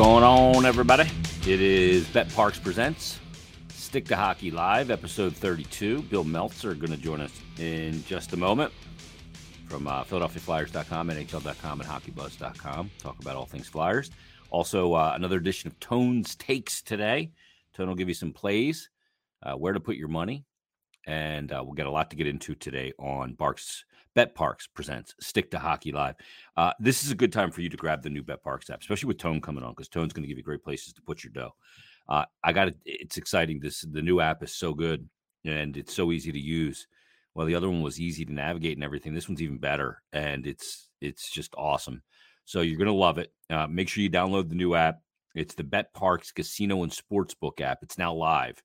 going on, everybody? It is BetParx Presents Stick to Hockey Live, episode 32. Bill Meltzer going to join us in just a moment from uh, PhiladelphiaFlyers.com, NHL.com, and HockeyBuzz.com. Talk about all things Flyers. Also, uh, another edition of Tone's Takes today. Tone will give you some plays, uh, where to put your money, and uh, we'll get a lot to get into today on Barks BetParx presents Stick to Hockey Live. Uh, this is a good time for you to grab the new BetParx app, especially with Tone coming on, because Tone's going to give you great places to put your dough. Uh, I got it. It's exciting. This the new app is so good and it's so easy to use. Well, the other one was easy to navigate and everything. This one's even better, and it's it's just awesome. So you're gonna love it. Uh, make sure you download the new app. It's the BetParx Casino and Sportsbook app. It's now live.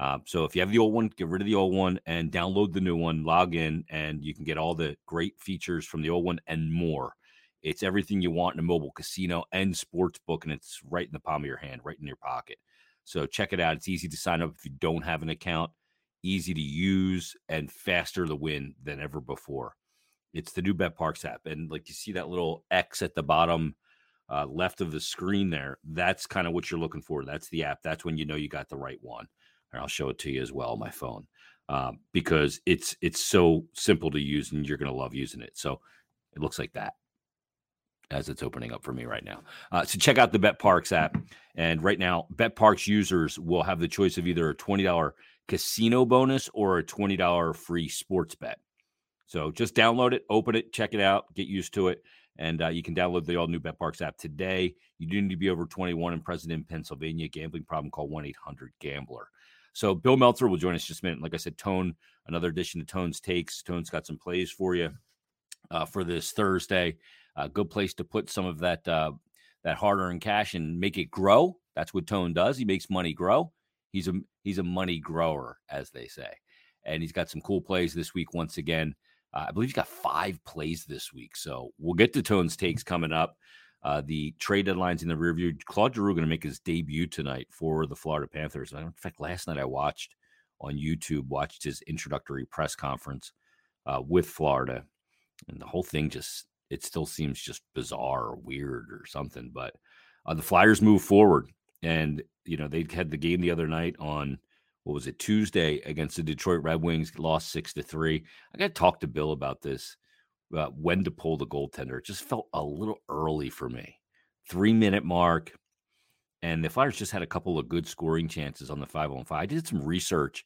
Uh, so if you have the old one, get rid of the old one and download the new one. Log in, and you can get all the great features from the old one and more. It's everything you want in a mobile casino and sports book, and it's right in the palm of your hand, right in your pocket. So check it out. It's easy to sign up if you don't have an account, easy to use, and faster to win than ever before. It's the new BetParx app, and like you see that little X at the bottom uh, left of the screen there. That's kind of what you're looking for. That's the app. That's when you know you got the right one and I'll show it to you as well on my phone um, because it's it's so simple to use and you're going to love using it. So it looks like that as it's opening up for me right now. Uh, so check out the BetParx app, and right now BetParx users will have the choice of either a twenty dollar casino bonus or a twenty dollar free sports bet. So just download it, open it, check it out, get used to it. And uh, you can download the all new BetParx app today. You do need to be over 21 and present in Pennsylvania. Gambling problem, call 1 800 Gambler. So Bill Meltzer will join us just a minute. Like I said, Tone, another edition of Tone's Takes. Tone's got some plays for you uh, for this Thursday. A uh, good place to put some of that uh, that hard earned cash and make it grow. That's what Tone does. He makes money grow. He's a he's a money grower, as they say, and he's got some cool plays this week. Once again, uh, I believe he's got five plays this week. So we'll get to Tone's takes coming up. Uh, the trade deadlines in the rear view. Claude Giroux going to make his debut tonight for the Florida Panthers. In fact, last night I watched on YouTube, watched his introductory press conference uh, with Florida, and the whole thing just it still seems just bizarre or weird or something. But uh, the Flyers move forward, and you know they had the game the other night on what was it Tuesday against the Detroit Red Wings, lost six to three. I got to talk to Bill about this uh, when to pull the goaltender. It just felt a little early for me. Three minute mark. And the Flyers just had a couple of good scoring chances on the five on five. I did some research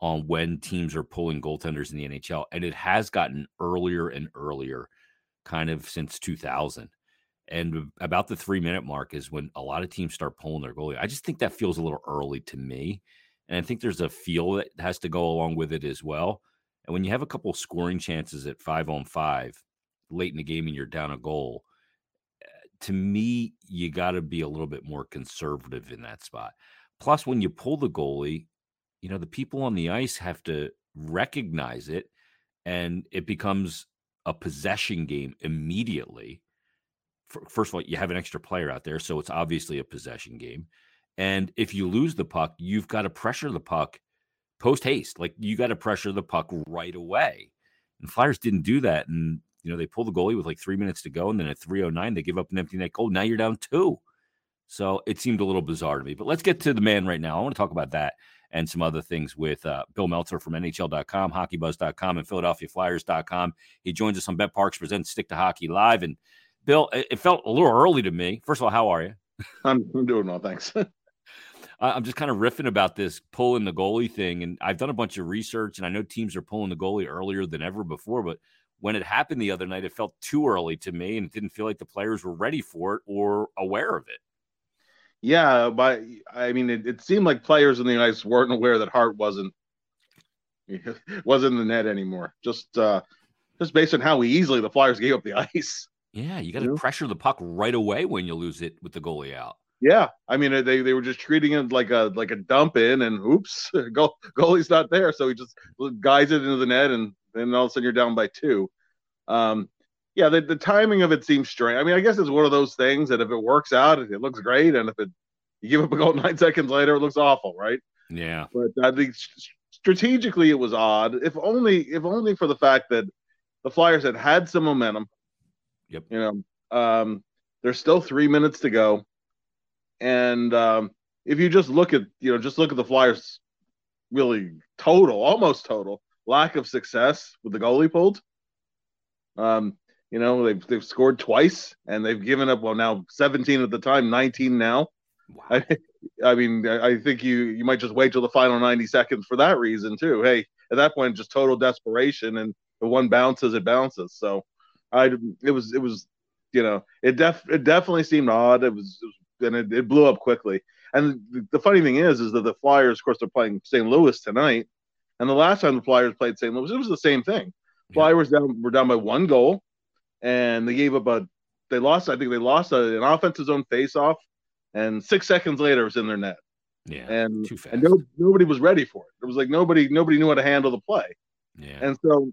on when teams are pulling goaltenders in the NHL, and it has gotten earlier and earlier, kind of since 2000. And about the three minute mark is when a lot of teams start pulling their goalie. I just think that feels a little early to me. And I think there's a feel that has to go along with it as well. And when you have a couple scoring chances at five on five late in the game and you're down a goal, eh, to me, you got to be a little bit more conservative in that spot. Plus, when you pull the goalie, you know, the people on the ice have to recognize it and it becomes a possession game immediately. First of all, you have an extra player out there, so it's obviously a possession game. And if you lose the puck, you've got to pressure the puck post haste. Like you got to pressure the puck right away. And Flyers didn't do that. And, you know, they pull the goalie with like three minutes to go. And then at 309, they give up an empty net goal. Now you're down two. So it seemed a little bizarre to me. But let's get to the man right now. I want to talk about that and some other things with uh, Bill Meltzer from NHL.com, HockeyBuzz.com, and PhiladelphiaFlyers.com. He joins us on BetParx Presents Stick to Hockey Live. And Bill, it felt a little early to me. First of all, how are you? I'm, I'm doing well, thanks. I'm just kind of riffing about this pulling the goalie thing, and I've done a bunch of research, and I know teams are pulling the goalie earlier than ever before, but when it happened the other night, it felt too early to me, and it didn't feel like the players were ready for it or aware of it. Yeah, but I mean, it, it seemed like players in the ice weren't aware that Hart wasn't wasn't in the net anymore. Just uh, just based on how easily the Flyers gave up the ice. Yeah, you got to pressure the puck right away when you lose it with the goalie out. Yeah, I mean they, they were just treating it like a like a dump in, and oops, goal, goalie's not there, so he just guides it into the net, and then all of a sudden you're down by two. Um, yeah, the, the timing of it seems strange. I mean, I guess it's one of those things that if it works out, it looks great, and if it you give up a goal nine seconds later, it looks awful, right? Yeah. But I think strategically it was odd, if only if only for the fact that the Flyers had had some momentum. Yep. You know, um, there's still three minutes to go And um, if you just look at you know just look at the Flyers, really total, almost total lack of success with the goalie pulled. Um, you know they've they've scored twice and they've given up well now 17 at the time, 19 now. Wow. I, I mean, I think you you might just wait till the final 90 seconds for that reason too. Hey, at that point, just total desperation, and the one bounces, it bounces. So, I it was it was you know it def it definitely seemed odd. It was, it was and it, it blew up quickly. And the, the funny thing is, is that the Flyers, of course, they're playing St. Louis tonight, and the last time the Flyers played St. Louis, it was the same thing. Yeah. Flyers down were down by one goal, and they gave up a they lost. I think they lost a, an offensive zone faceoff and six seconds later it was in their net. Yeah, and and no, nobody was ready for it. It was like nobody nobody knew how to handle the play. Yeah, and so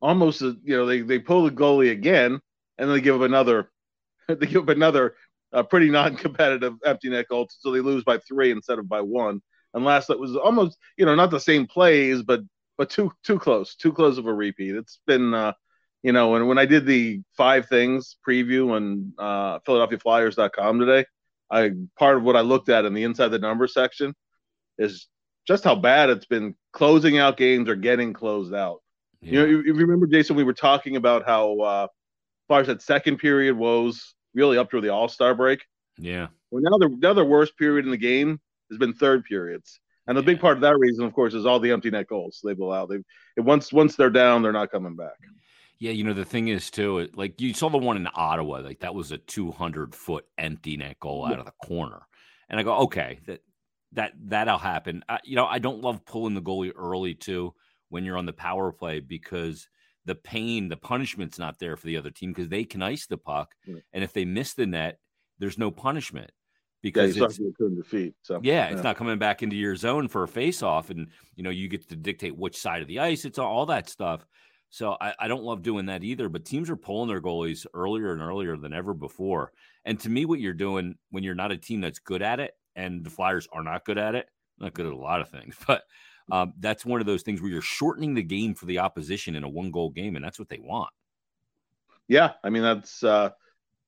almost uh, you know they they pull the goalie again and they give up another they give up another uh, pretty non-competitive empty net goal, so they lose by three instead of by one. And last that was almost you know not the same plays, but but too too close, too close of a repeat. It's been uh, you know, and when I did the five things preview on uh, PhiladelphiaFlyers.com today, I part of what I looked at in the inside the number section is just how bad it's been closing out games or getting closed out. Yeah. You know, you, you, remember Jason, we were talking about how uh, Flyers had second period woes really up through the All Star break. Yeah. Well, now the now the worst period in the game has been third periods, and a yeah. big part of that reason, of course, is all the empty net goals they've allowed. They once once they're down, they're not coming back. Yeah, you know the thing is too, it, like you saw the one in Ottawa, like that was a 200 foot empty net goal out of the corner, and I go, okay, that that that'll happen. I, you know, I don't love pulling the goalie early too when you're on the power play because the pain, the punishment's not there for the other team because they can ice the puck, and if they miss the net, there's no punishment because yeah, it's, feet. So yeah, it's not coming back into your zone for a face off, and you know you get to dictate which side of the ice. It's all, all that stuff. So I, I, don't love doing that either. But teams are pulling their goalies earlier and earlier than ever before. And to me, what you're doing when you're not a team that's good at it, and the Flyers are not good at it, not good at a lot of things, but um, that's one of those things where you're shortening the game for the opposition in a one goal game, and that's what they want. Yeah, I mean that's uh,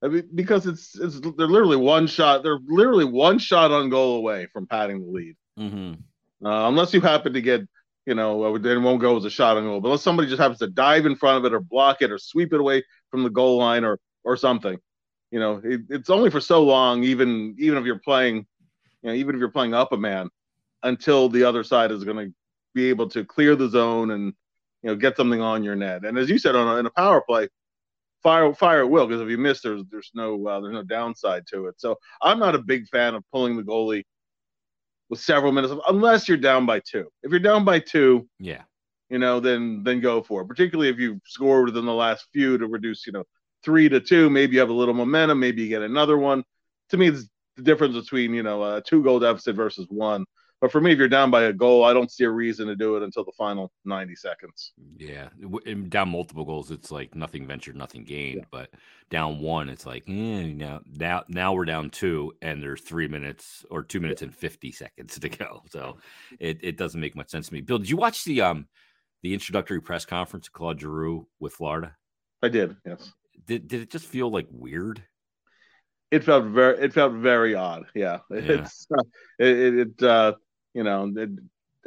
I mean, because it's it's they're literally one shot. They're literally one shot on goal away from padding the lead. Mm-hmm. Uh, unless you happen to get you know, then won't go as a shot on goal. But unless somebody just happens to dive in front of it or block it or sweep it away from the goal line or or something, you know, it, it's only for so long. Even even if you're playing, you know, even if you're playing up a man, until the other side is going to be able to clear the zone and you know get something on your net. And as you said on a, in a power play, fire fire will because if you miss, there's there's no uh, there's no downside to it. So I'm not a big fan of pulling the goalie with several minutes, of, unless you're down by two. If you're down by two, yeah, you know, then then go for it. Particularly if you've scored within the last few to reduce, you know, three to two. Maybe you have a little momentum. Maybe you get another one. To me, it's the difference between you know a two goal deficit versus one. But for me, if you're down by a goal, I don't see a reason to do it until the final 90 seconds. Yeah. Down multiple goals, it's like nothing ventured, nothing gained. Yeah. But down one, it's like, eh, now, now, now we're down two, and there's three minutes or two minutes yeah. and 50 seconds to go. So it, it doesn't make much sense to me. Bill, did you watch the um the introductory press conference of Claude Giroux with Florida? I did, yes. Did, did it just feel like weird? It felt very, it felt very odd. Yeah. yeah. It's, uh, it, it uh, you know, it,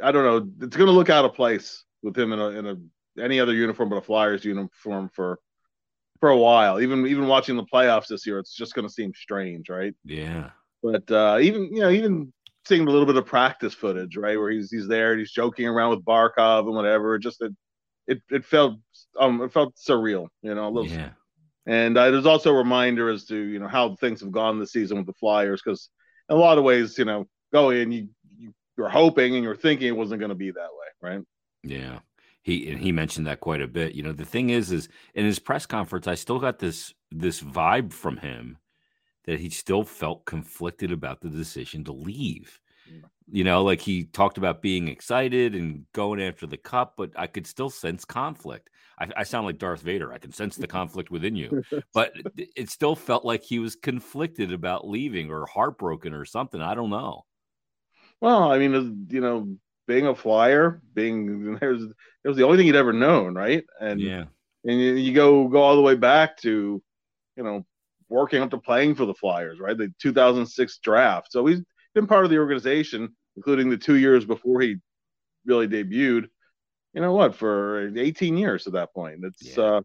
I don't know. It's going to look out of place with him in a in a any other uniform but a Flyers uniform for for a while. Even even watching the playoffs this year, it's just going to seem strange, right? Yeah. But uh, even you know even seeing a little bit of practice footage, right, where he's he's there and he's joking around with Barkov and whatever. Just it it, it felt um it felt surreal, you know. A little, yeah. And uh, there's also a reminder as to you know how things have gone this season with the Flyers because in a lot of ways, you know, go in you you're hoping and you're thinking it wasn't going to be that way, right? Yeah. He and he mentioned that quite a bit. You know, the thing is, is in his press conference, I still got this this vibe from him that he still felt conflicted about the decision to leave. Mm. You know, like he talked about being excited and going after the cup, but I could still sense conflict. I, I sound like Darth Vader. I can sense the conflict within you, but it still felt like he was conflicted about leaving or heartbroken or something. I don't know. Well, I mean, you know, being a flyer, being there's it was the only thing he'd ever known, right? And yeah, and you, you go go all the way back to, you know, working up to playing for the Flyers, right? The 2006 draft. So he's been part of the organization, including the two years before he really debuted. You know what? For 18 years at that point, it's yeah. uh,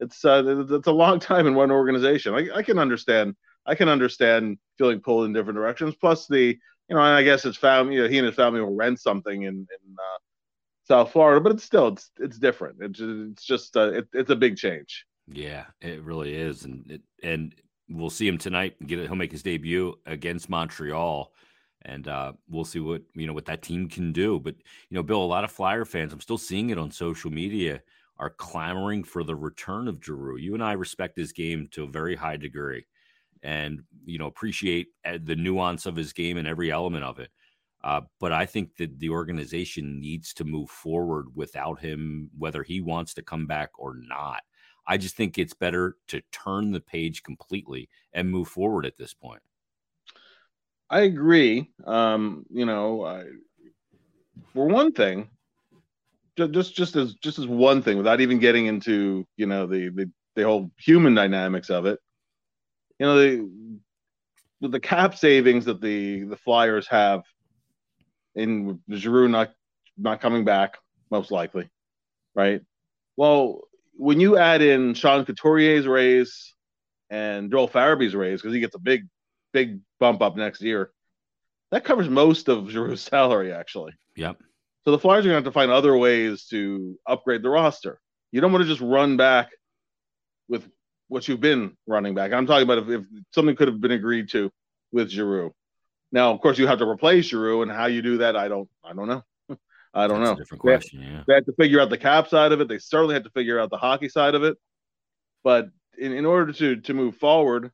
it's uh, it's a long time in one organization. I, I can understand. I can understand feeling pulled in different directions. Plus the, you know, and I guess his family, you know, he and his family will rent something in in uh, South Florida, but it's still it's it's different. It's it's just uh, it, it's a big change. Yeah, it really is, and it, and we'll see him tonight. Get it, he'll make his debut against Montreal, and uh, we'll see what you know what that team can do. But you know, Bill, a lot of Flyer fans, I'm still seeing it on social media, are clamoring for the return of Giroux. You and I respect his game to a very high degree, and you know appreciate uh, the nuance of his game and every element of it. Uh, but I think that the organization needs to move forward without him, whether he wants to come back or not. I just think it's better to turn the page completely and move forward at this point. I agree. Um, you know, I, for one thing, just just as just as one thing, without even getting into you know the the, the whole human dynamics of it, you know the the cap savings that the the Flyers have in Giroux not not coming back most likely, right? Well, when you add in Sean Couturier's raise and Joel Farabee's raise, because he gets a big, big bump up next year, that covers most of Giroux's salary, actually. Yep. So the Flyers are going to have to find other ways to upgrade the roster. You don't want to just run back with what you've been running back. I'm talking about if, if something could have been agreed to with Giroux. Now, of course, you have to replace Giroux, and how you do that, I don't, I don't know. I don't That's know. different question. They, yeah. They had to figure out the cap side of it. They certainly had to figure out the hockey side of it. But in, in order to to move forward,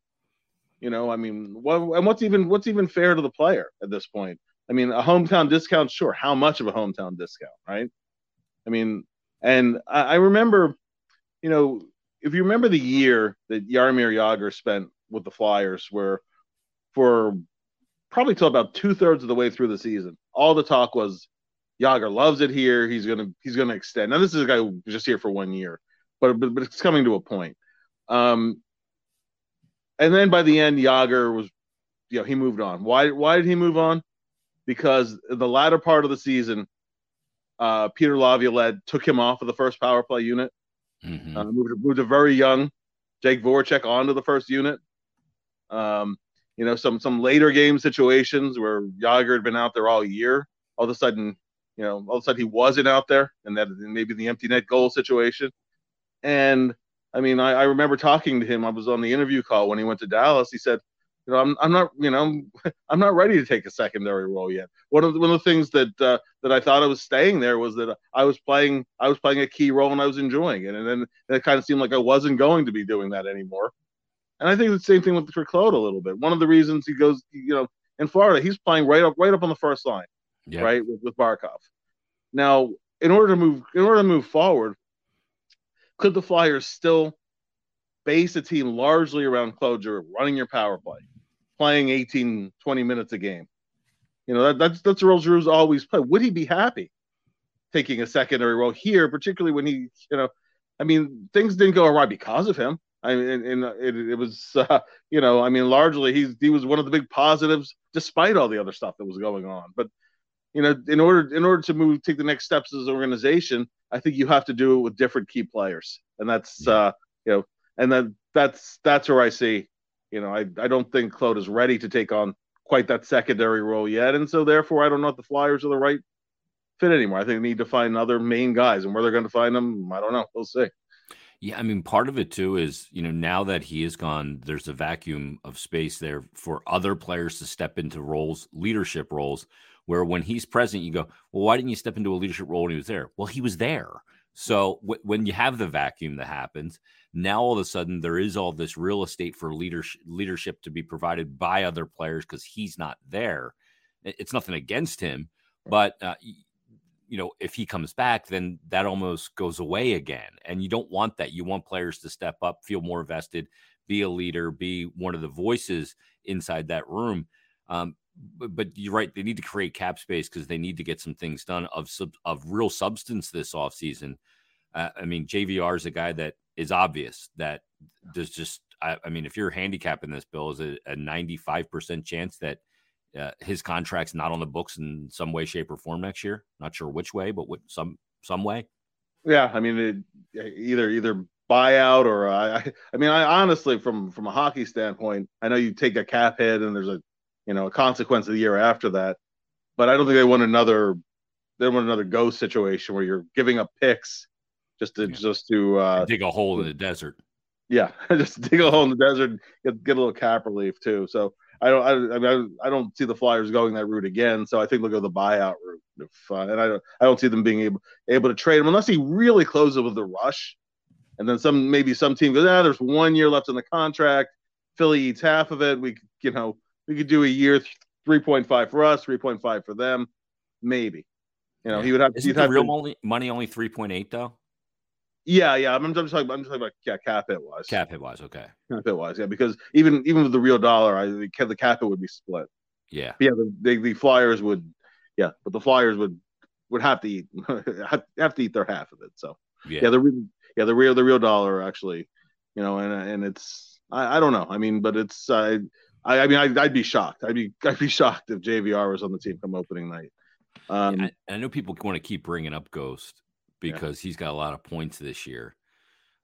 you know, I mean, what and what's even what's even fair to the player at this point? I mean, a hometown discount, sure. How much of a hometown discount, right? I mean, and I, I remember, you know, if you remember the year that Jaromir Jagr spent with the Flyers, where for probably till about two thirds of the way through the season, all the talk was Jagr loves it here. He's gonna he's gonna extend. Now this is a guy just here for one year, but but, but it's coming to a point. Um, and then by the end, Yager was, you know, he moved on. Why why did he move on? Because the latter part of the season, uh, Peter Laviolette took him off of the first power play unit. Mm-hmm. Uh, moved, moved a very young Jake Voracek onto the first unit. Um, you know, some some later game situations where Jagr had been out there all year. All of a sudden, you know, all of a sudden he wasn't out there, and that maybe the empty net goal situation. And I mean, I, I remember talking to him. I was on the interview call when he went to Dallas. He said, you know, I'm, I'm not, you know, I'm I'm not ready to take a secondary role yet. One of the, one of the things that uh, that I thought I was staying there was that I was playing I was playing a key role and I was enjoying it, and then it kind of seemed like I wasn't going to be doing that anymore. And I think the same thing with Claude a little bit. One of the reasons he goes, you know, in Florida, he's playing right up right up on the first line yeah. right, with, with Barkov. Now, in order to move, in order to move forward, could the Flyers still base a team largely around Claude running your power play, playing 18, 20 minutes a game? You know, that, that's that's the role Drew's always played. Would he be happy taking a secondary role here, particularly when he, you know, I mean, things didn't go awry because of him. I mean, and, and it, it, was, uh, you know, I mean, largely he's he was one of the big positives despite all the other stuff that was going on. But you know, in order in order to move take the next steps as an organization, I think you have to do it with different key players, and that's uh, you know, and then that's that's where I see, you know, I I don't think Claude is ready to take on quite that secondary role yet, and so therefore I don't know if the Flyers are the right fit anymore. I think they need to find other main guys, and where they're going to find them, I don't know. We'll see. Yeah, I mean, part of it too is, you know, now that he is gone, there's a vacuum of space there for other players to step into roles, leadership roles, where when he's present, you go, well, why didn't you step into a leadership role when he was there? Well, he was there. So w- when you have the vacuum that happens, now all of a sudden there is all this real estate for leadership leadership to be provided by other players because he's not there. It's nothing against him, but uh, you know if he comes back, then that almost goes away again, and you don't want that. You want players to step up, feel more vested, be a leader, be one of the voices inside that room. Um, but, but you're right. They need to create cap space because they need to get some things done of sub, of real substance this offseason. Uh, I mean, JVR is a guy that is obvious that there's just I, I mean, if you're handicapping this bill, is it a 95% chance that uh, his contract's not on the books in some way, shape, or form next year? Not sure which way, but with some some way. Yeah, I mean, it, either either buyout or I, I mean, I honestly, from from a hockey standpoint, I know you take a cap hit and there's a you know a consequence of the year after that, but I don't think they want another they want another go situation where you're giving up picks just to yeah. just to uh, dig a hole in the desert. Yeah, just dig a hole in the desert, get get a little cap relief too. So I don't I, I mean I, don't see the Flyers going that route again. So I think they'll go the buyout route. If, uh, and I don't I don't see them being able able to trade him unless he really closes with the rush, and then some maybe some team goes ah there's one year left in the contract. Philly eats half of it. We you know we could do a year three point five for us, three point five for them, maybe. You know, yeah. he would have. Isn't the real to, money, money only three point eight though? Yeah, yeah. I'm, I'm just talking. I'm just talking about yeah, cap hit wise. Cap hit wise, okay. Cap hit wise, yeah. Because even even with the real dollar, I the cap hit would be split. Yeah, but yeah. The, the, the Flyers would, yeah, but the Flyers would would have to eat have to eat their half of it. So yeah, yeah the yeah the real the real dollar actually, you know, and and it's I, I don't know. I mean, but it's uh, I I mean I'd, I'd be shocked. I'd be I'd be shocked if JVR was on the team come opening night. Um, yeah, I, I know people want to keep bringing up Ghost because yeah. he's got a lot of points this year.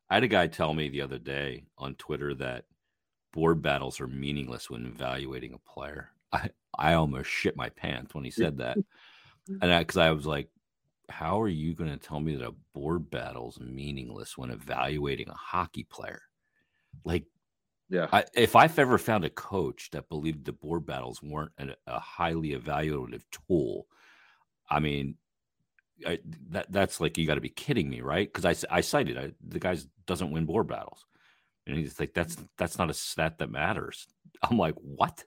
I had a guy tell me the other day on Twitter that board battles are meaningless when evaluating a player. I, I almost shit my pants when he said that. and because I, I, was like, how are you going to tell me that a board battle is meaningless when evaluating a hockey player? Like, yeah. I, if I've ever found a coach that believed the board battles weren't a, a highly evaluative tool, I mean, I, that that's like you got to be kidding me, right? Because I I cited I, the guys doesn't win board battles, and he's like that's that's not a stat that matters. I'm like what?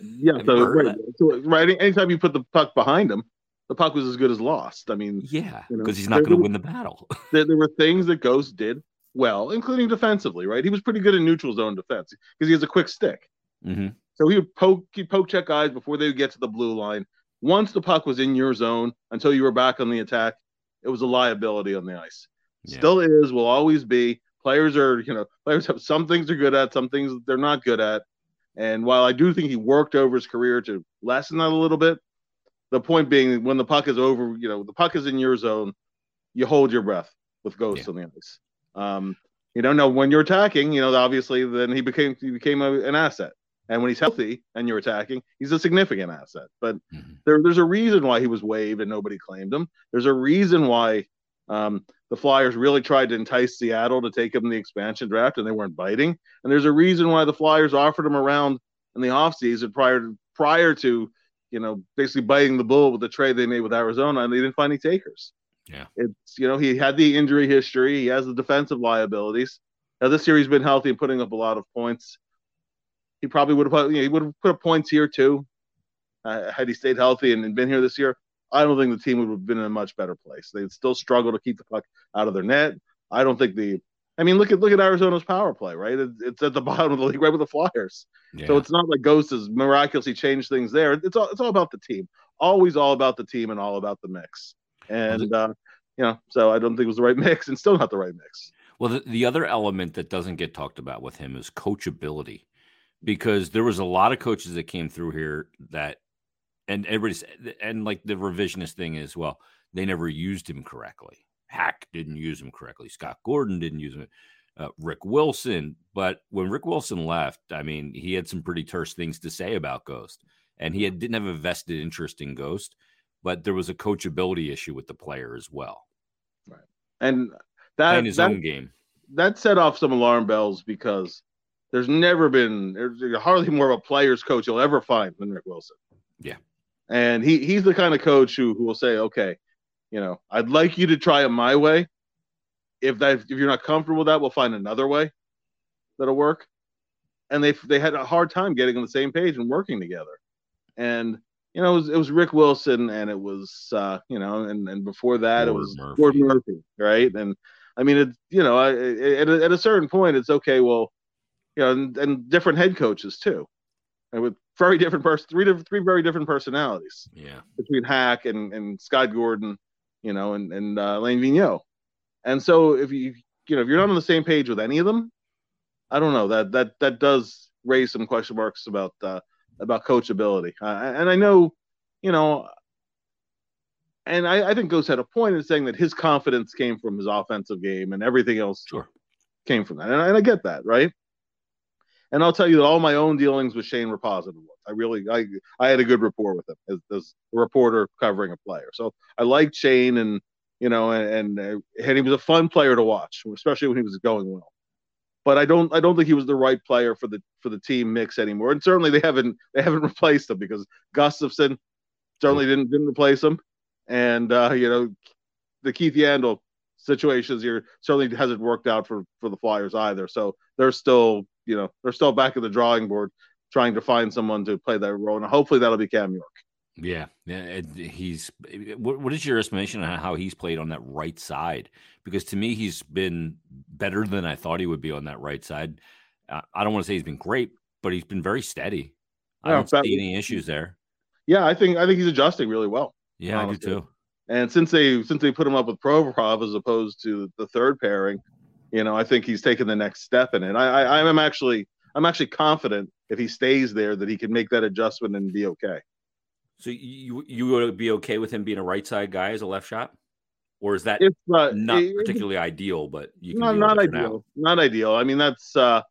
Yeah, so right, so right, anytime you put the puck behind him, the puck was as good as lost. I mean, yeah, because you know, he's not going to win the battle. there, there were things that Ghost did well, including defensively. Right, he was pretty good in neutral zone defense because he has a quick stick. Mm-hmm. So he would poke, he'd poke check guys before they would get to the blue line once the puck was in your zone until you were back on the attack, it was a liability on the ice. Yeah. Still is, will always be. Players are, you know, players have some things they're good at, some things they're not good at. And while I do think he worked over his career to lessen that a little bit, the point being when the puck is over, you know, the puck is in your zone, you hold your breath with ghosts yeah. on the ice. Um, you don't know when you're attacking, you know, obviously then he became he became a, an asset. And when he's healthy and you're attacking, he's a significant asset. But mm-hmm. there, there's a reason why he was waived and nobody claimed him. There's a reason why um, the Flyers really tried to entice Seattle to take him in the expansion draft and they weren't biting. And there's a reason why the Flyers offered him around in the offseason prior to, prior to, you know, basically biting the bull with the trade they made with Arizona and they didn't find any takers. Yeah. It's, you know, he had the injury history, he has the defensive liabilities. Now, this year he's been healthy and putting up a lot of points he probably would have put, you know, he would have put up points here too uh, had he stayed healthy and, and, been here this year. I don't think the team would have been in a much better place. They'd still struggle to keep the puck out of their net. I don't think the. I mean, look at look at Arizona's power play, right? It, it's at the bottom of the league, right with the Flyers. Yeah. So it's not like Ghost has miraculously changed things there. It's all it's all about the team. Always all about the team and all about the mix. And uh, you know, so I don't think it was the right mix, and still not the right mix. Well, the, the other element that doesn't get talked about with him is coachability because there was a lot of coaches that came through here that and everybody's and like the revisionist thing as well they never used him correctly. Hack didn't use him correctly. Scott gordon didn't use him uh, rick wilson. But when rick wilson left i mean he had some pretty terse things to say about ghost and he had, didn't have a vested interest in ghost but there was a coachability issue with the player as well right and that Playing his that, own game that set off some alarm bells because there's never been there's hardly more of a player's coach you'll ever find than Rick Wilson. Yeah. And he he's the kind of coach who who will say, okay, you know, I'd like you to try it my way. If that if you're not comfortable with that, we'll find another way that'll work. And they they had a hard time getting on the same page and working together. And you know, it was, it was Rick Wilson and it was uh, you know, and and before that it was Murphy. Murphy, right? And I mean, it you know, at, at a certain point, it's okay. Well, you know, and, and different head coaches too, and with very different person, three different, three very different personalities. Yeah, between Hack and and Scott Gordon, you know, and and uh, Alain Vigneault. And so if you you know if you're not on the same page with any of them, I don't know that that that does raise some question marks about uh, about coachability. Uh, and I know, you know, and I, I think Ghost had a point in saying that his confidence came from his offensive game and everything else sure. came from that. And I, and I get that, right? And I'll tell you that all my own dealings with Shayne were positive ones. I really, I, I had a good rapport with him as, as a reporter covering a player. So I liked Shayne, and you know, and, and and he was a fun player to watch, especially when he was going well. But I don't, I don't think he was the right player for the for the team mix anymore. And certainly they haven't they haven't replaced him because Gustafsson certainly didn't didn't replace him, and uh, you know, the Keith Yandle situations here certainly hasn't worked out for for the Flyers either. So they're still you know they're still back at the drawing board trying to find someone to play that role, and hopefully that'll be Cam York. Yeah, yeah. He's. What, what is your estimation on how he's played on that right side? Because to me, he's been better than I thought he would be on that right side. Uh, I don't want to say he's been great, but he's been very steady. I don't see any issues there. Yeah, I think I think he's adjusting really well. Yeah, honestly. I do too. And since they since they put him up with Provorov as opposed to the third pairing, you know, I think he's taken the next step in it. I, I I'm actually I'm actually confident if he stays there that he can make that adjustment and be okay. So you you would be okay with him being a right side guy as a left shot, or is that uh, not it, particularly it, ideal? But you can not not ideal, not ideal. I mean that's uh,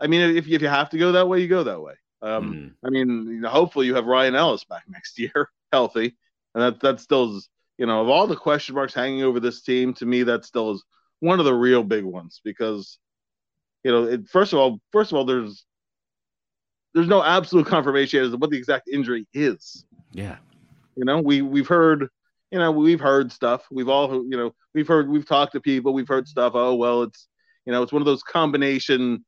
I mean if if you have to go that way, you go that way. Um, mm. I mean, you know, hopefully you have Ryan Ellis back next year, healthy, and that that still is you know, of all the question marks hanging over this team, to me, that still is one of the real big ones because, you know, it, first of all, first of all, there's there's no absolute confirmation as to what the exact injury is. Yeah, you know, we we've heard, you know, we've heard stuff. We've all, you know, we've heard, we've talked to people, we've heard stuff. Oh well, it's you know, it's one of those combination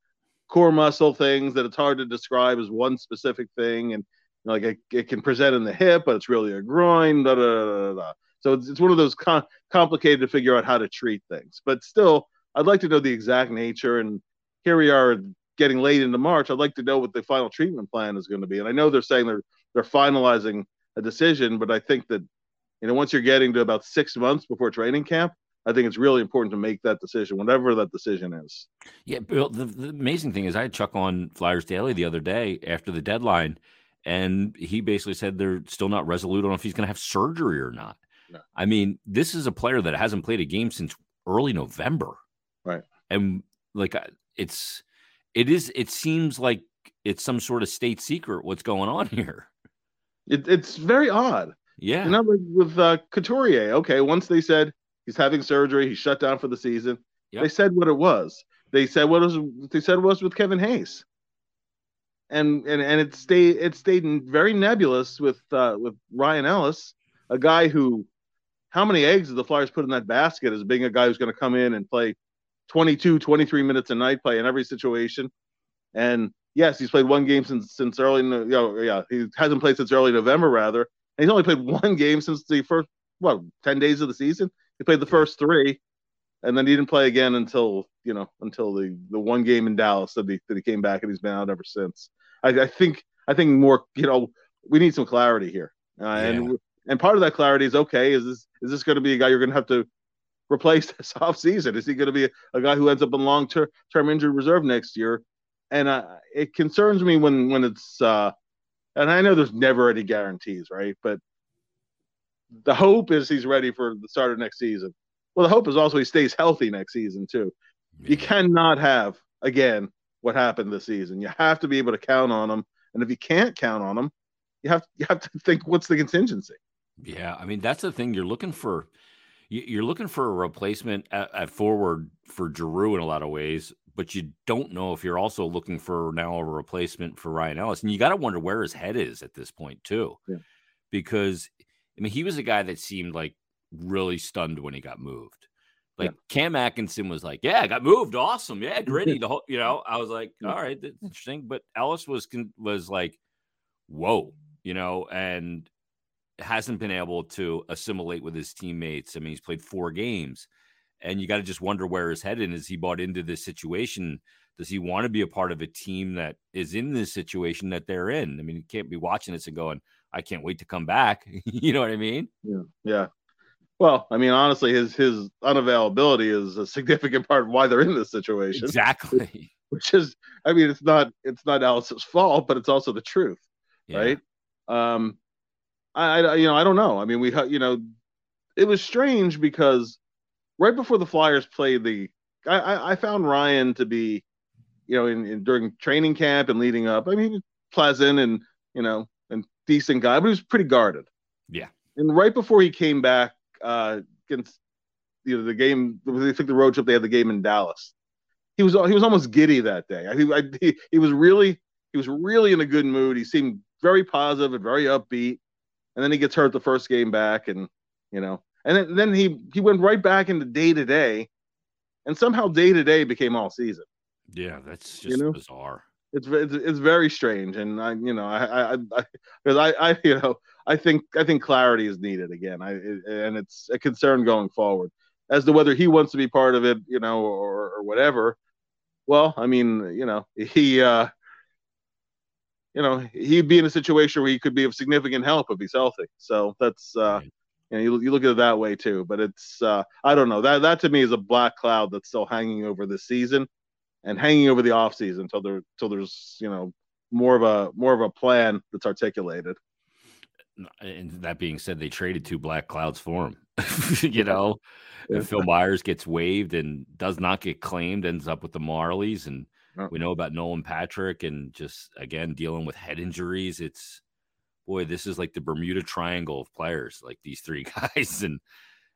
core muscle things that it's hard to describe as one specific thing, and like it, it can present in the hip, but it's really a groin. Da, da, da, so it's, it's one of those com- complicated to figure out how to treat things. But still, I'd like to know the exact nature. And here we are getting late into March. I'd like to know what the final treatment plan is going to be. And I know they're saying they're they're finalizing a decision, but I think that you know once you're getting to about six months before training camp, I think it's really important to make that decision, whatever that decision is. Yeah, Bill. The, the amazing thing is, I had Chuck on Flyers Daily the other day after the deadline, and he basically said they're still not resolute on if he's going to have surgery or not. No. I mean, this is a player that hasn't played a game since early November. Right. And like it's it is it seems like it's some sort of state secret what's going on here. It, it's very odd. Yeah. You know, with uh, Couturier, okay, once they said he's having surgery, he's shut down for the season. Yep. They said what it was. They said what was they said was with Kevin Hayes. And and and it stayed it stayed very nebulous with uh, with Ryan Ellis, a guy who how many eggs did the Flyers put in that basket as being a guy who's going to come in and play 22, 23 minutes a night, play in every situation? And yes, he's played one game since since early. You know, yeah, he hasn't played since early November rather. And he's only played one game since the first what ten days of the season. He played the first three, and then he didn't play again until you know until the the one game in Dallas that he that he came back and he's been out ever since. I, I think I think more you know we need some clarity here, uh, yeah. and and part of that clarity is okay. Is this is this going to be a guy you're going to have to replace this offseason? Is he going to be a, a, guy who ends up in long term term injury reserve next year? And uh, it concerns me when when it's uh, and I know there's never any guarantees, right? But the hope is he's ready for the start of next season. Well, the hope is also he stays healthy next season too. Yeah. You cannot have again what happened this season. You have to be able to count on him, and if you can't count on him, you have you have to think what's the contingency. Yeah, I mean that's the thing. You're looking for you're looking for a replacement at, at, forward for Giroux in a lot of ways, but you don't know if you're also looking for now a replacement for Ryan Ellis, and you got to wonder where his head is at this point too, yeah. because I mean he was a guy that seemed like really stunned when he got moved. Like yeah. Cam Atkinson was like, "Yeah, I got moved, awesome, yeah, gritty." The whole, you know, I was like, "All right, that's interesting," but Ellis was was like, "Whoa," you know, and hasn't been able to assimilate with his teammates. I mean, he's played four games, and you got to just wonder where his head in is. He bought into this situation? Does he want to be a part of a team that is in this situation that they're in? I mean, you can't be watching this and going, "I can't wait to come back." you know what I mean? Yeah, yeah. Well, I mean, honestly, his his unavailability is a significant part of why they're in this situation. Exactly. which is, I mean, it's not it's not Ellis's fault, but it's also the truth, yeah. right? Um, I, I, you know, I don't know. I mean, we, you know, it was strange because right before the Flyers played the, I, I found Ryan to be, you know, in, in during training camp and leading up. I mean, pleasant and you know, and decent guy, but he was pretty guarded. Yeah. And right before he came back uh, against you know the game, they took the road trip. They had the game in Dallas. He was he was almost giddy that day. I, I, he, he was really he was really in a good mood. He seemed very positive and very upbeat. And then he gets hurt the first game back, and you know, and then, then he he went right back into day to day, and somehow day to day became all season. Yeah, that's just you know? bizarre. It's, it's it's very strange, and I you know I I because I, I, I you know I think I think clarity is needed again. I and it's a concern going forward as to whether he wants to be part of it, you know, or or whatever. Well, I mean, you know, he uh you know, he'd be in a situation where he could be of significant help if he's healthy. So that's, uh, you know, you, you look at it that way too. But it's, uh, I don't know. That that to me is a black cloud that's still hanging over this season, and hanging over the off season until there, until there's, you know, more of a more of a plan that's articulated. And that being said, they traded two black clouds for him. you know, yeah. Phil Myers gets waived and does not get claimed, ends up with the Marlies, and we know about Nolan Patrick and just again dealing with head injuries. It's boy, this is like the Bermuda Triangle of players, like these three guys, and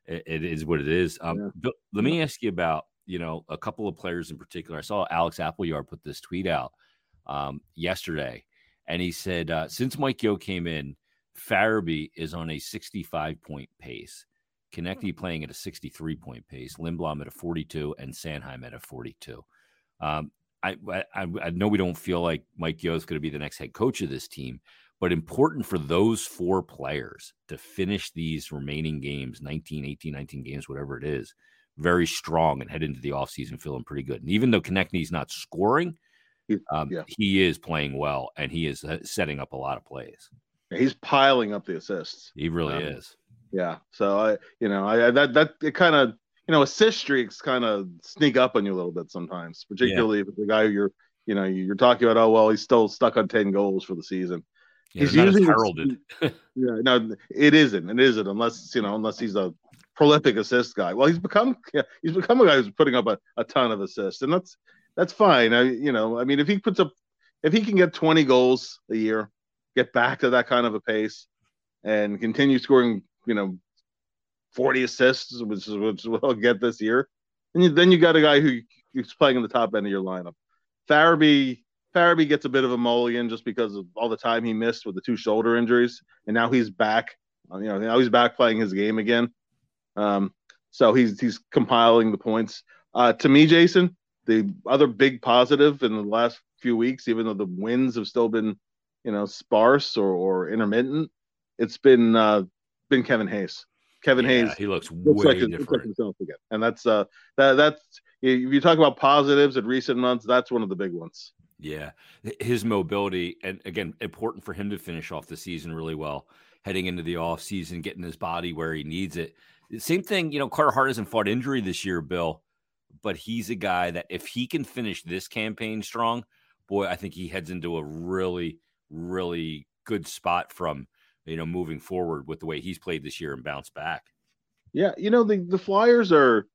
it, it is what it is. Um, yeah. let me ask you about you know a couple of players in particular. I saw Alex Appleyard put this tweet out um, yesterday, and he said uh, since Mike Yeo came in, Farabee is on a 65 point pace. Konecny playing at a 63 point pace, Lindblom at a 42, and Sanheim at a 42. Um, I, I, I know we don't feel like Mike Yeo is going to be the next head coach of this team, but important for those four players to finish these remaining games 19, 18, 19 games, whatever it is very strong and head into the offseason feeling pretty good. And even though Konecny's not scoring, um, yeah. he is playing well and he is uh, setting up a lot of plays. He's piling up the assists. He really um, is. Yeah. So I, you know, I that that it kind of you know, assist streaks kind of sneak up on you a little bit sometimes, particularly yeah. if the guy you're, you know, you're talking about, oh, well, he's still stuck on 10 goals for the season. Yeah, he's usually heralded. yeah, no, it isn't. It isn't unless, you know, unless he's a prolific assist guy. Well, he's become, yeah, he's become a guy who's putting up a, a ton of assists and that's, that's fine. I, you know, I mean, if he puts up, if he can get 20 goals a year, get back to that kind of a pace and continue scoring, you know, 40 assists, which is which we'll get this year. And you, then you got a guy who who's playing in the top end of your lineup. Farabee Farabee gets a bit of a mulligan just because of all the time he missed with the two shoulder injuries, and now he's back. Uh, you know, now he's back playing his game again. Um, so he's he's compiling the points. Uh, to me, Jason, the other big positive in the last few weeks, even though the wins have still been, you know, sparse or, or intermittent, it's been uh, been Kevin Hayes. Kevin yeah, Hayes. He looks, looks way like, different. Looks like himself again, and that's uh that that's if you talk about positives in recent months, that's one of the big ones. Yeah, his mobility, and again, important for him to finish off the season really well, heading into the off season, getting his body where he needs it. Same thing, you know, Carter Hart hasn't fought injury this year, Bill, but he's a guy that if he can finish this campaign strong, boy, I think he heads into a really, really good spot from you know, moving forward with the way he's played this year and bounce back. Yeah, you know, the, the Flyers are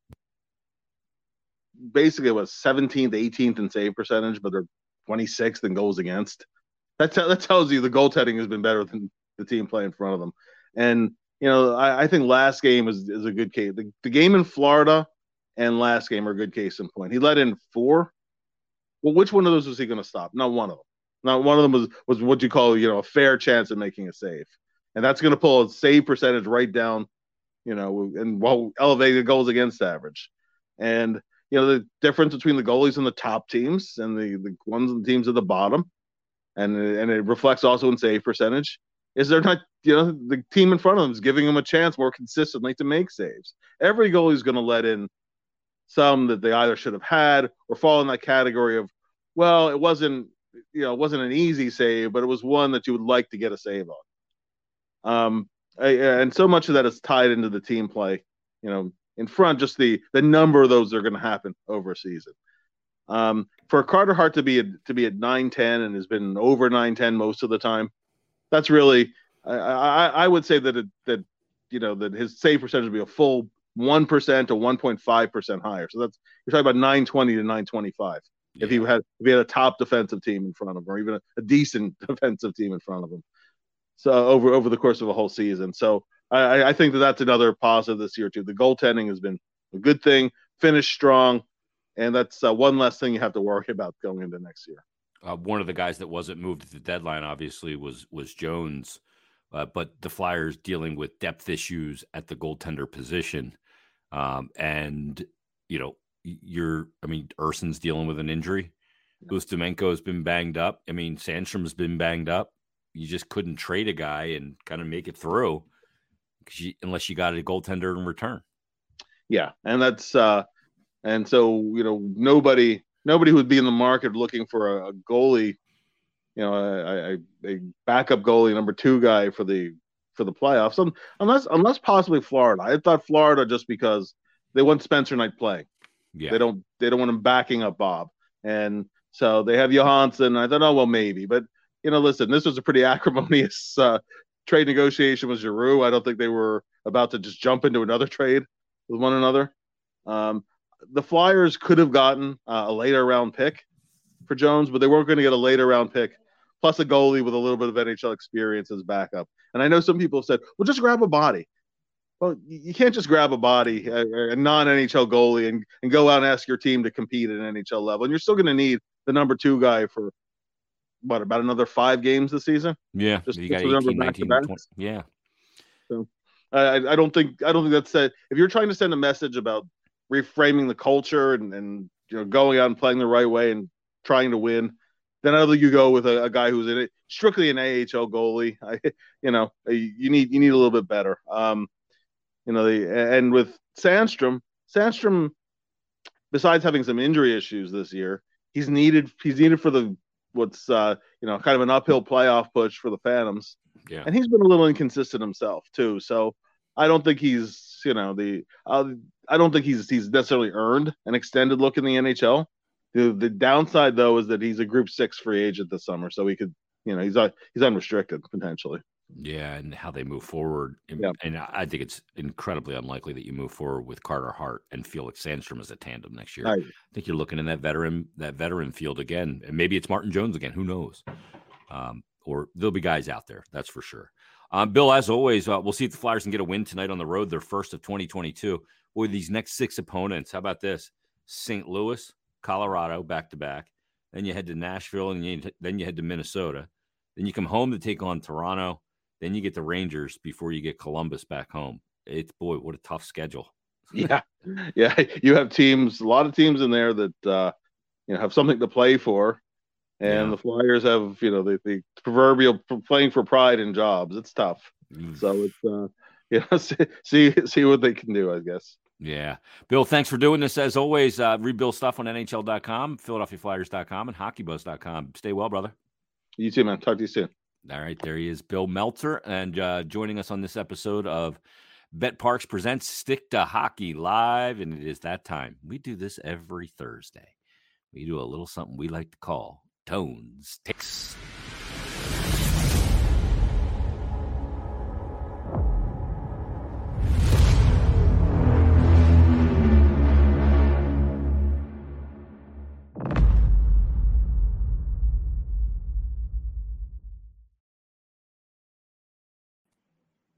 basically what 17th, 18th in save percentage, but they're 26th in goals against. That, t- that tells you the goaltending has been better than the team playing in front of them. And, you know, I, I think last game is, is a good case. The, the game in Florida and last game are good case in point. He let in four. Well, which one of those was he going to stop? Not one of them. Not one of them was, was what you call, you know, a fair chance of making a save and that's going to pull a save percentage right down, you know, and well elevate the goals against average. And you know the difference between the goalies and the top teams and the the ones and teams at the bottom, and and it reflects also in save percentage. Is they're not, you know, the team in front of them is giving them a chance more consistently to make saves. Every goalie is going to let in some that they either should have had or fall in that category of, well, it wasn't, you know, it wasn't an easy save, but it was one that you would like to get a save on. Um, I, and so much of that is tied into the team play. You know, in front, just the the number of those are going to happen over a season. Um, for Carter Hart to be at, to be at nine ten and has been over nine ten most of the time, that's really I, I, I would say that it, that you know that his save percentage would be a full one percent to one point five percent higher. So that's you're talking about nine twenty to nine twenty five. Yeah. If he had if he had a top defensive team in front of him, or even a, a, decent defensive team in front of him, so over over the course of a whole season. So I, I think that that's another positive this year too. The goaltending has been a good thing. Finished strong, and that's uh, one less thing you have to worry about going into next year. Uh, one of the guys that wasn't moved at the deadline, obviously, was was Jones, uh, but the Flyers dealing with depth issues at the goaltender position, um, and you know, you're, I mean, Ersson's dealing with an injury. Ustimenko has been banged up. I mean, Sandstrom's been banged up. You just couldn't trade a guy and kind of make it through, you, unless you got a goaltender in return. Yeah, and that's uh, and so you know nobody nobody would be in the market looking for a, goalie, you know, a, a, a, backup goalie, number two guy for the for the playoffs, unless unless possibly Florida. I thought Florida just because they want Spencer Knight playing. Yeah. They don't they don't want him backing up Bob, and so they have Johansson. I thought, oh well, maybe, but you know, listen, this was a pretty acrimonious uh, trade negotiation with Giroux. I don't think they were about to just jump into another trade with one another. Um, the Flyers could have gotten uh, a later round pick for Jones, but they weren't going to get a later round pick plus a goalie with a little bit of NHL experience as backup. And I know some people have said, well, just grab a body. Well, you can't just grab a body, a, non NHL goalie, and, and go out and ask your team to compete at an NHL level. And you're still going to need the number two guy for what about another five games this season? Yeah, just you got 18, 19, 20, yeah. So I, I don't think I don't think that's said. If you're trying to send a message about reframing the culture and, and you know going out and playing the right way and trying to win, then I think you go with a, a, guy who's in it strictly an AHL goalie. I, you know, you need you need a little bit better. Um, you know, the and with Sandstrom, Sandstrom, besides having some injury issues this year, he's needed he's needed for the what's uh you know kind of an uphill playoff push for the Phantoms. Yeah, and he's been a little inconsistent himself too. So I don't think he's you know the uh, I don't think he's he's necessarily earned an extended look in the NHL. The the downside though is that he's a Group Six free agent this summer, so he could you know he's uh, he's unrestricted potentially. Yeah, and how they move forward, and, yeah. and I think it's incredibly unlikely that you move forward with Carter Hart and Felix Sandstrom as a tandem next year. I think you're looking in that veteran that veteran field again, and maybe it's Martin Jones again. Who knows? Um, or there'll be guys out there, that's for sure. Um, Bill, as always, uh, we'll see if the Flyers can get a win tonight on the road, their first of 2022. With these next six opponents, how about this? St. Louis, Colorado, back to back. Then you head to Nashville, and you, then you head to Minnesota. Then you come home to take on Toronto. Then you get the Rangers before you get Columbus back home. It's boy, what a tough schedule. yeah, yeah. You have teams, a lot of teams in there that uh, you know have something to play for, and yeah. the Flyers have you know the, the proverbial playing for pride in jobs. It's tough. Mm. So it's uh, you know see, see see what they can do. I guess. Yeah. Bill, thanks for doing this as always. Uh, read Bill stuff on NHL.com, PhiladelphiaFlyers.com, and HockeyBuzz.com. Stay well, brother. You too, man. Talk to you soon. All right. There he is, Bill Meltzer, and uh, joining us on this episode of BetParx Presents Stick to Hockey Live. And it is that time. We do this every Thursday. We do a little something we like to call Tones Takes.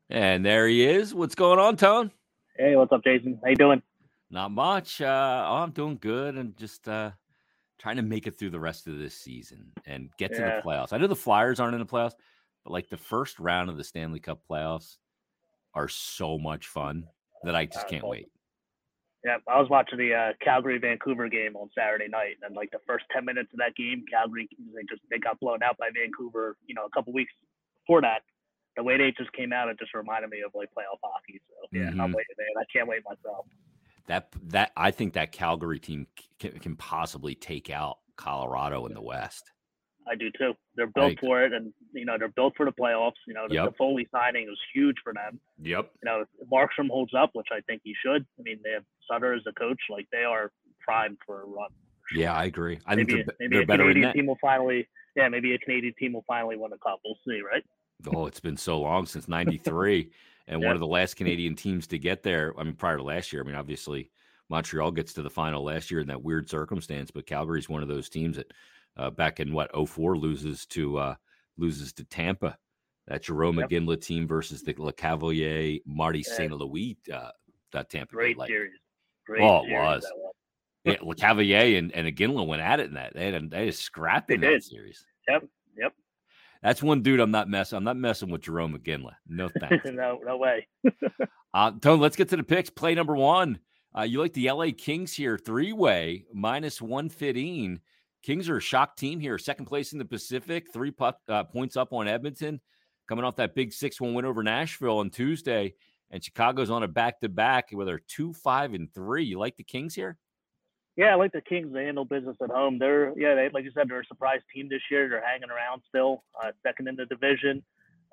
And there he is. What's going on, Tone? Hey, what's up, Jason? How you doing? Not much. Uh, oh, I'm doing good and just uh, trying to make it through the rest of this season and get yeah. to the playoffs. I know the Flyers aren't in the playoffs, but like the first round of the Stanley Cup playoffs are so much fun that I just can't wait. Yeah, I was watching the uh, Calgary Vancouver game on Saturday night, and like the first ten minutes of that game, Calgary they just they got blown out by Vancouver. You know, a couple weeks before that, the way they just came out, it just reminded me of like playoff hockey. So yeah, mm-hmm. I'm waiting, man. I can't wait myself. That that I think that Calgary team can, can possibly take out Colorado in the West. I do too. They're built like, for it, and you know they're built for the playoffs. You know the, yep. the Toffoli signing was huge for them. Yep. You know Markstrom holds up, which I think he should. I mean they have Sutter as a coach, like they are primed for a run Yeah, I agree. I maybe, think they're, maybe they're a Canadian team will finally, yeah, maybe a Canadian team will finally win a cup. We'll see, right? Oh, it's been so long since '93, and Yeah. one of the last Canadian teams to get there. I mean, prior to last year. I mean, obviously Montreal gets to the final last year in that weird circumstance, but Calgary's one of those teams that uh, back in what 04 loses to uh, loses to Tampa. That Jarome Yep. Iginla team versus the Lecavalier Marty Yeah. St. Louis uh, that Tampa Great series. Great Oh, it was. that was. Yeah, Lecavalier and, and Iginla went at it in that. They had they had scrapped They in that did. series. Yep, yep. That's one dude I'm not messing. I'm not messing with Jarome Iginla. No thanks. no, no way. uh, Tone, let's get to the picks. Play number one. Uh, you like the LA Kings here, three way minus one fifteen. Kings are a shock team here, second place in the Pacific, three puck, uh, points up on Edmonton, coming off that big six one win over Nashville on Tuesday, and Chicago's on a back to back where they're two five and three. You like the Kings here? Yeah, I like the Kings. They handle business at home. They're yeah, they, like you said, they're a surprise team this year. They're hanging around still, uh, second in the division.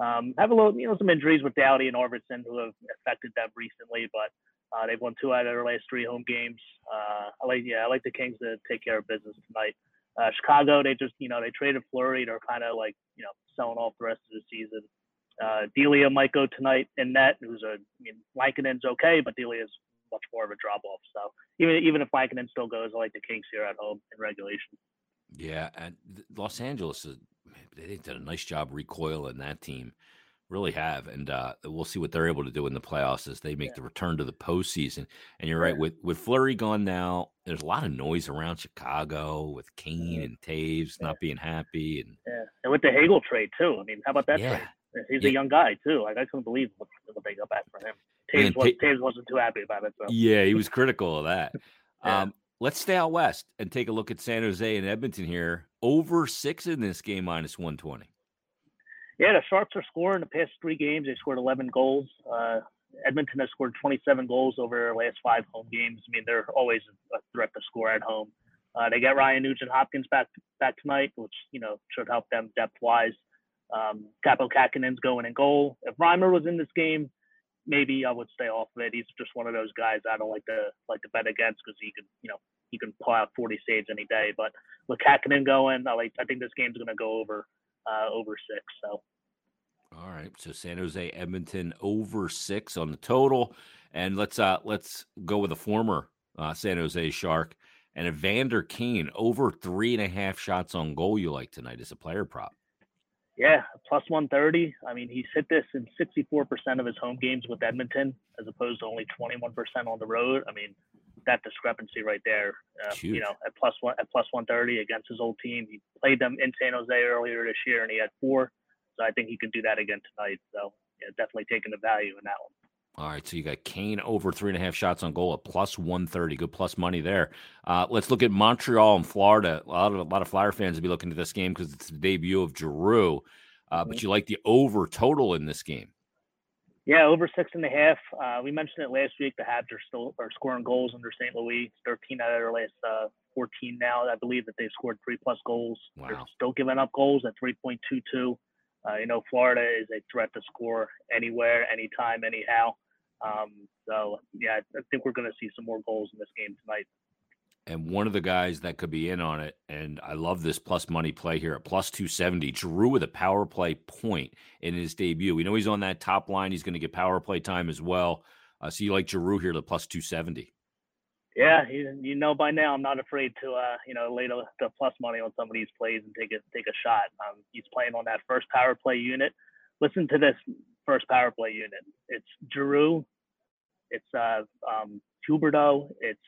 Um, have a little, you know, some injuries with Doughty and Arvidsson who have affected them recently, but uh, they've won two out of their last three home games. Uh, I like, yeah, I like the Kings to take care of business tonight. Uh, Chicago, they just, you know, they traded Fleury. They're kind of like, you know, selling off the rest of the season. Uh, Delia might go tonight in net, who's a, I mean, Lankinen's okay, but Delia's much more of a drop off. So even even if Lankinen still goes, I like the Kings here at home in regulation. Yeah, and Los Angeles man, they did a nice job recoiling that team, really have, and uh, we'll see what they're able to do in the playoffs as they make Yeah. the return to the postseason. And you're right with with Fleury gone now. There's a lot of noise around Chicago with Kane and Toews Yeah. not being happy, and Yeah, and with the Hagel trade too. I mean, how about that yeah, trade? He's Yeah. a young guy too. Like I couldn't believe what, what they got back for him. Toews, was, Toews wasn't too happy about it. So yeah, he was critical of that. Yeah. Um, let's stay out west and take a look at San Jose and Edmonton here. Over six in this game, minus one twenty. yeah, the Sharks are scoring the past three games. They scored 11 goals. Uh, Edmonton has scored 27 goals over their last five home games. I mean, they're always a threat to score at home. Uh, they get Ryan Nugent Hopkins back back tonight, which you know should help them depth wise. Um, Kaapo Kähkönen's going in goal. If Reimer was in this game, maybe I would stay off of it. He's just one of those guys I don't like to like to bet against because he can you know he can pull out 40 saves any day. But with Kakinen going, I like I think this game's going to go over uh, over six. So All right. So San Jose Edmonton over six on the total. And let's uh let's go with a former uh, San Jose Shark and Evander Kane over three and a half shots on goal you like tonight as a player prop. Yeah, plus 130. I mean, he's hit this in 64% of his home games with Edmonton, as opposed to only 21% on the road. I mean, that discrepancy right there. Uh, you know, at plus one at plus 130 against his old team. He played them in San Jose earlier this year, and he had four. So I think he can do that again tonight. So yeah, definitely taking the value in that one. All right, so you got Kane over three and a half shots on goal at plus one thirty. Good plus money there. Uh, let's look at Montreal and Florida. A lot of a lot of Flyer fans will be looking at this game because it's the debut of Giroux. Uh, But you like the over total in this game. Yeah, over six and a half. Uh, we mentioned it last week. The Habs are still are scoring goals under St. Louis. 13 out of their last uh, 14 now. I believe that they've scored three plus goals. They're Wow. still giving up goals at 3.22. Uh, you know, Florida is a threat to score anywhere, anytime, anyhow. Um, so yeah, I think we're going to see some more goals in this game tonight. And one of the guys that could be in on it, and I love this plus money play here at plus 270. Giroux with a power play point in his debut. We know he's on that top line. He's going to get power play time as well. Uh, so you like Giroux here to plus 270. Yeah, you, you know by now I'm not afraid to uh, you know lay the, the plus money on some of these plays and take a take a shot. Um, he's playing on that first power play unit. Listen to this first power play unit. It's Giroux, it's uh, um, Huberdeau, it's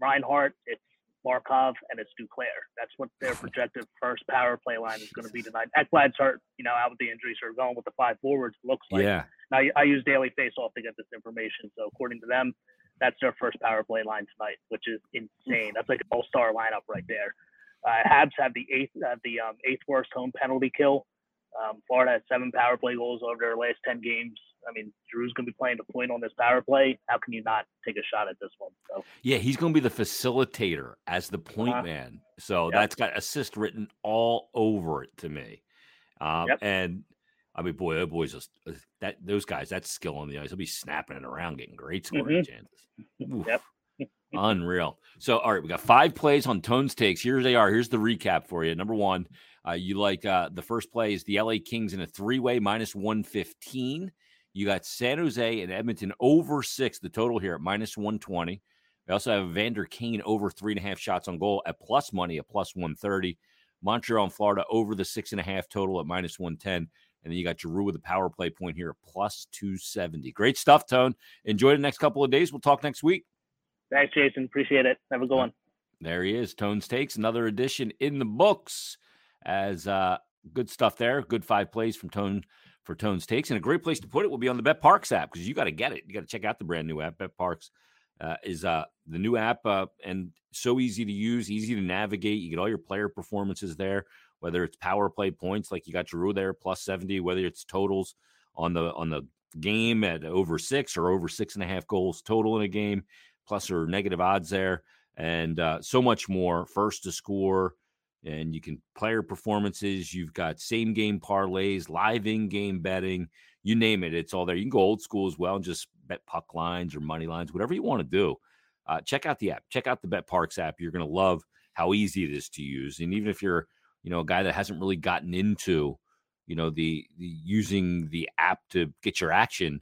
Reinhart, it's Barkov, and it's Duclair. That's what their projected first power play line is going to be tonight. Ekblad's hurt, you know, out with the injury, so going with the five forwards. Looks like. yeah. Now I use Daily Face Off to get this information. So according to them, that's their first power play line tonight, which is insane. That's like an all star lineup right there. Uh, Habs have the eighth have the um, eighth worst home penalty kill. Um, Florida has seven power play goals over their last ten games. I mean, Giroux's going to be playing the point on this power play. How can you not take a shot at this one? So Yeah, he's going to be the facilitator as the point Uh-huh. man. So Yep. that's got assist written all over it to me. Um, Yep. And I mean, boy, that boy's just uh, that those guys. That's skill on the ice. He'll be snapping it around, getting great scoring Mhm. chances. Oof. Yep. Unreal. So, all right, we got five plays on Tones takes. Here they are. Here's the recap for you. Number one, uh, you like uh, the first play is the LA Kings in a three way minus 115. You got San Jose and Edmonton over six, the total here at minus 120. We also have Vander Kane over three and a half shots on goal at plus money at plus 130. Montreal and Florida over the six and a half total at minus 110. And then you got Giroux with a power play point here at plus 270. Great stuff, Tone. Enjoy the next couple of days. We'll talk next week. Thanks, Jason. Appreciate it. Have a good one. There he is. Tones takes another edition in the books as uh, good stuff there. Good five plays from Tone for Tones takes. And a great place to put it will be on the BetParx app because you got to get it. You got to check out the brand new app. BetParx uh, is uh, the new app uh, and so easy to use, easy to navigate. You get all your player performances there, whether it's power play points like you got Giroux there plus 70, whether it's totals on the on the game at over six or over six and a half goals total in a game, plus or negative odds there, and uh, so much more. First to score, and you can player performances. You've got same game parlays, live in game betting, you name it. It's all there. You can go old school as well and just bet puck lines or money lines, whatever you want to do. Uh, check out the app. Check out the BetParx app. You're going to love how easy it is to use. And even if you're, you know, a guy that hasn't really gotten into, you know, the, the using the app to get your action,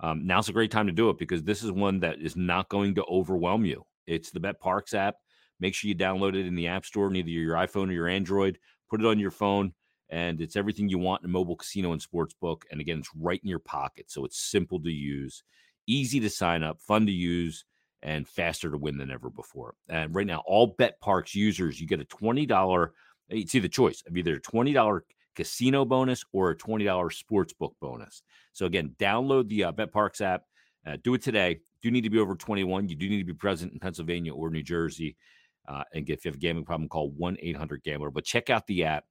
um, now's a great time to do it because this is one that is not going to overwhelm you. It's the BetParx app. Make sure you download it in the App Store, either your iPhone or your Android. Put it on your phone, and it's everything you want in a mobile casino and sports book. And again, it's right in your pocket, so it's simple to use, easy to sign up, fun to use, and faster to win than ever before. And right now, all BetParx users, you get a twenty dollar. You see the choice of either a twenty dollar casino bonus or a twenty dollar sports book bonus. So again, download the uh, BetParx app. Uh, do it today. Do need to be over 21. You do need to be present in Pennsylvania or New Jersey. Uh, and if you have a gambling problem, call 1 800 Gambler. But check out the app,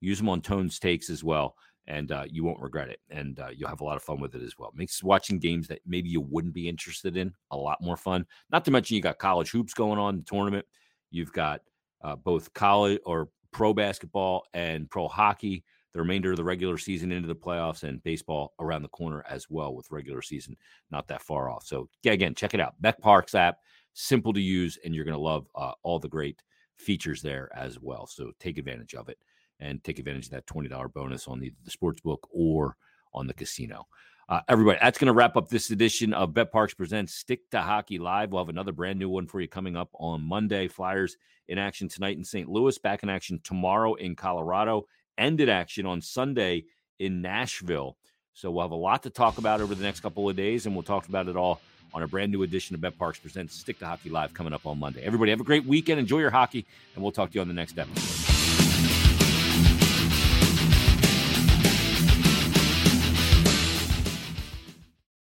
use them on Tones Takes as well, and uh, you won't regret it. And uh, you'll have a lot of fun with it as well. Makes watching games that maybe you wouldn't be interested in a lot more fun. Not to mention, you got college hoops going on, the tournament. You've got uh, both college or pro basketball and pro hockey, the remainder of the regular season into the playoffs, and baseball around the corner as well with regular season not that far off. So, yeah, again, check it out. BetParx app simple to use, and you're going to love uh, all the great features there as well. So take advantage of it and take advantage of that $20 bonus on either the sports book or on the casino. Uh, everybody, that's going to wrap up this edition of BetParx Presents Stick to Hockey Live. We'll have another brand new one for you coming up on Monday. Flyers in action tonight in St. Louis, back in action tomorrow in Colorado, ended action on Sunday in Nashville. So we'll have a lot to talk about over the next couple of days, and we'll talk about it all on a brand new edition of BetParx Presents Stick to Hockey Live coming up on Monday. Everybody have a great weekend. Enjoy your hockey, and we'll talk to you on the next episode.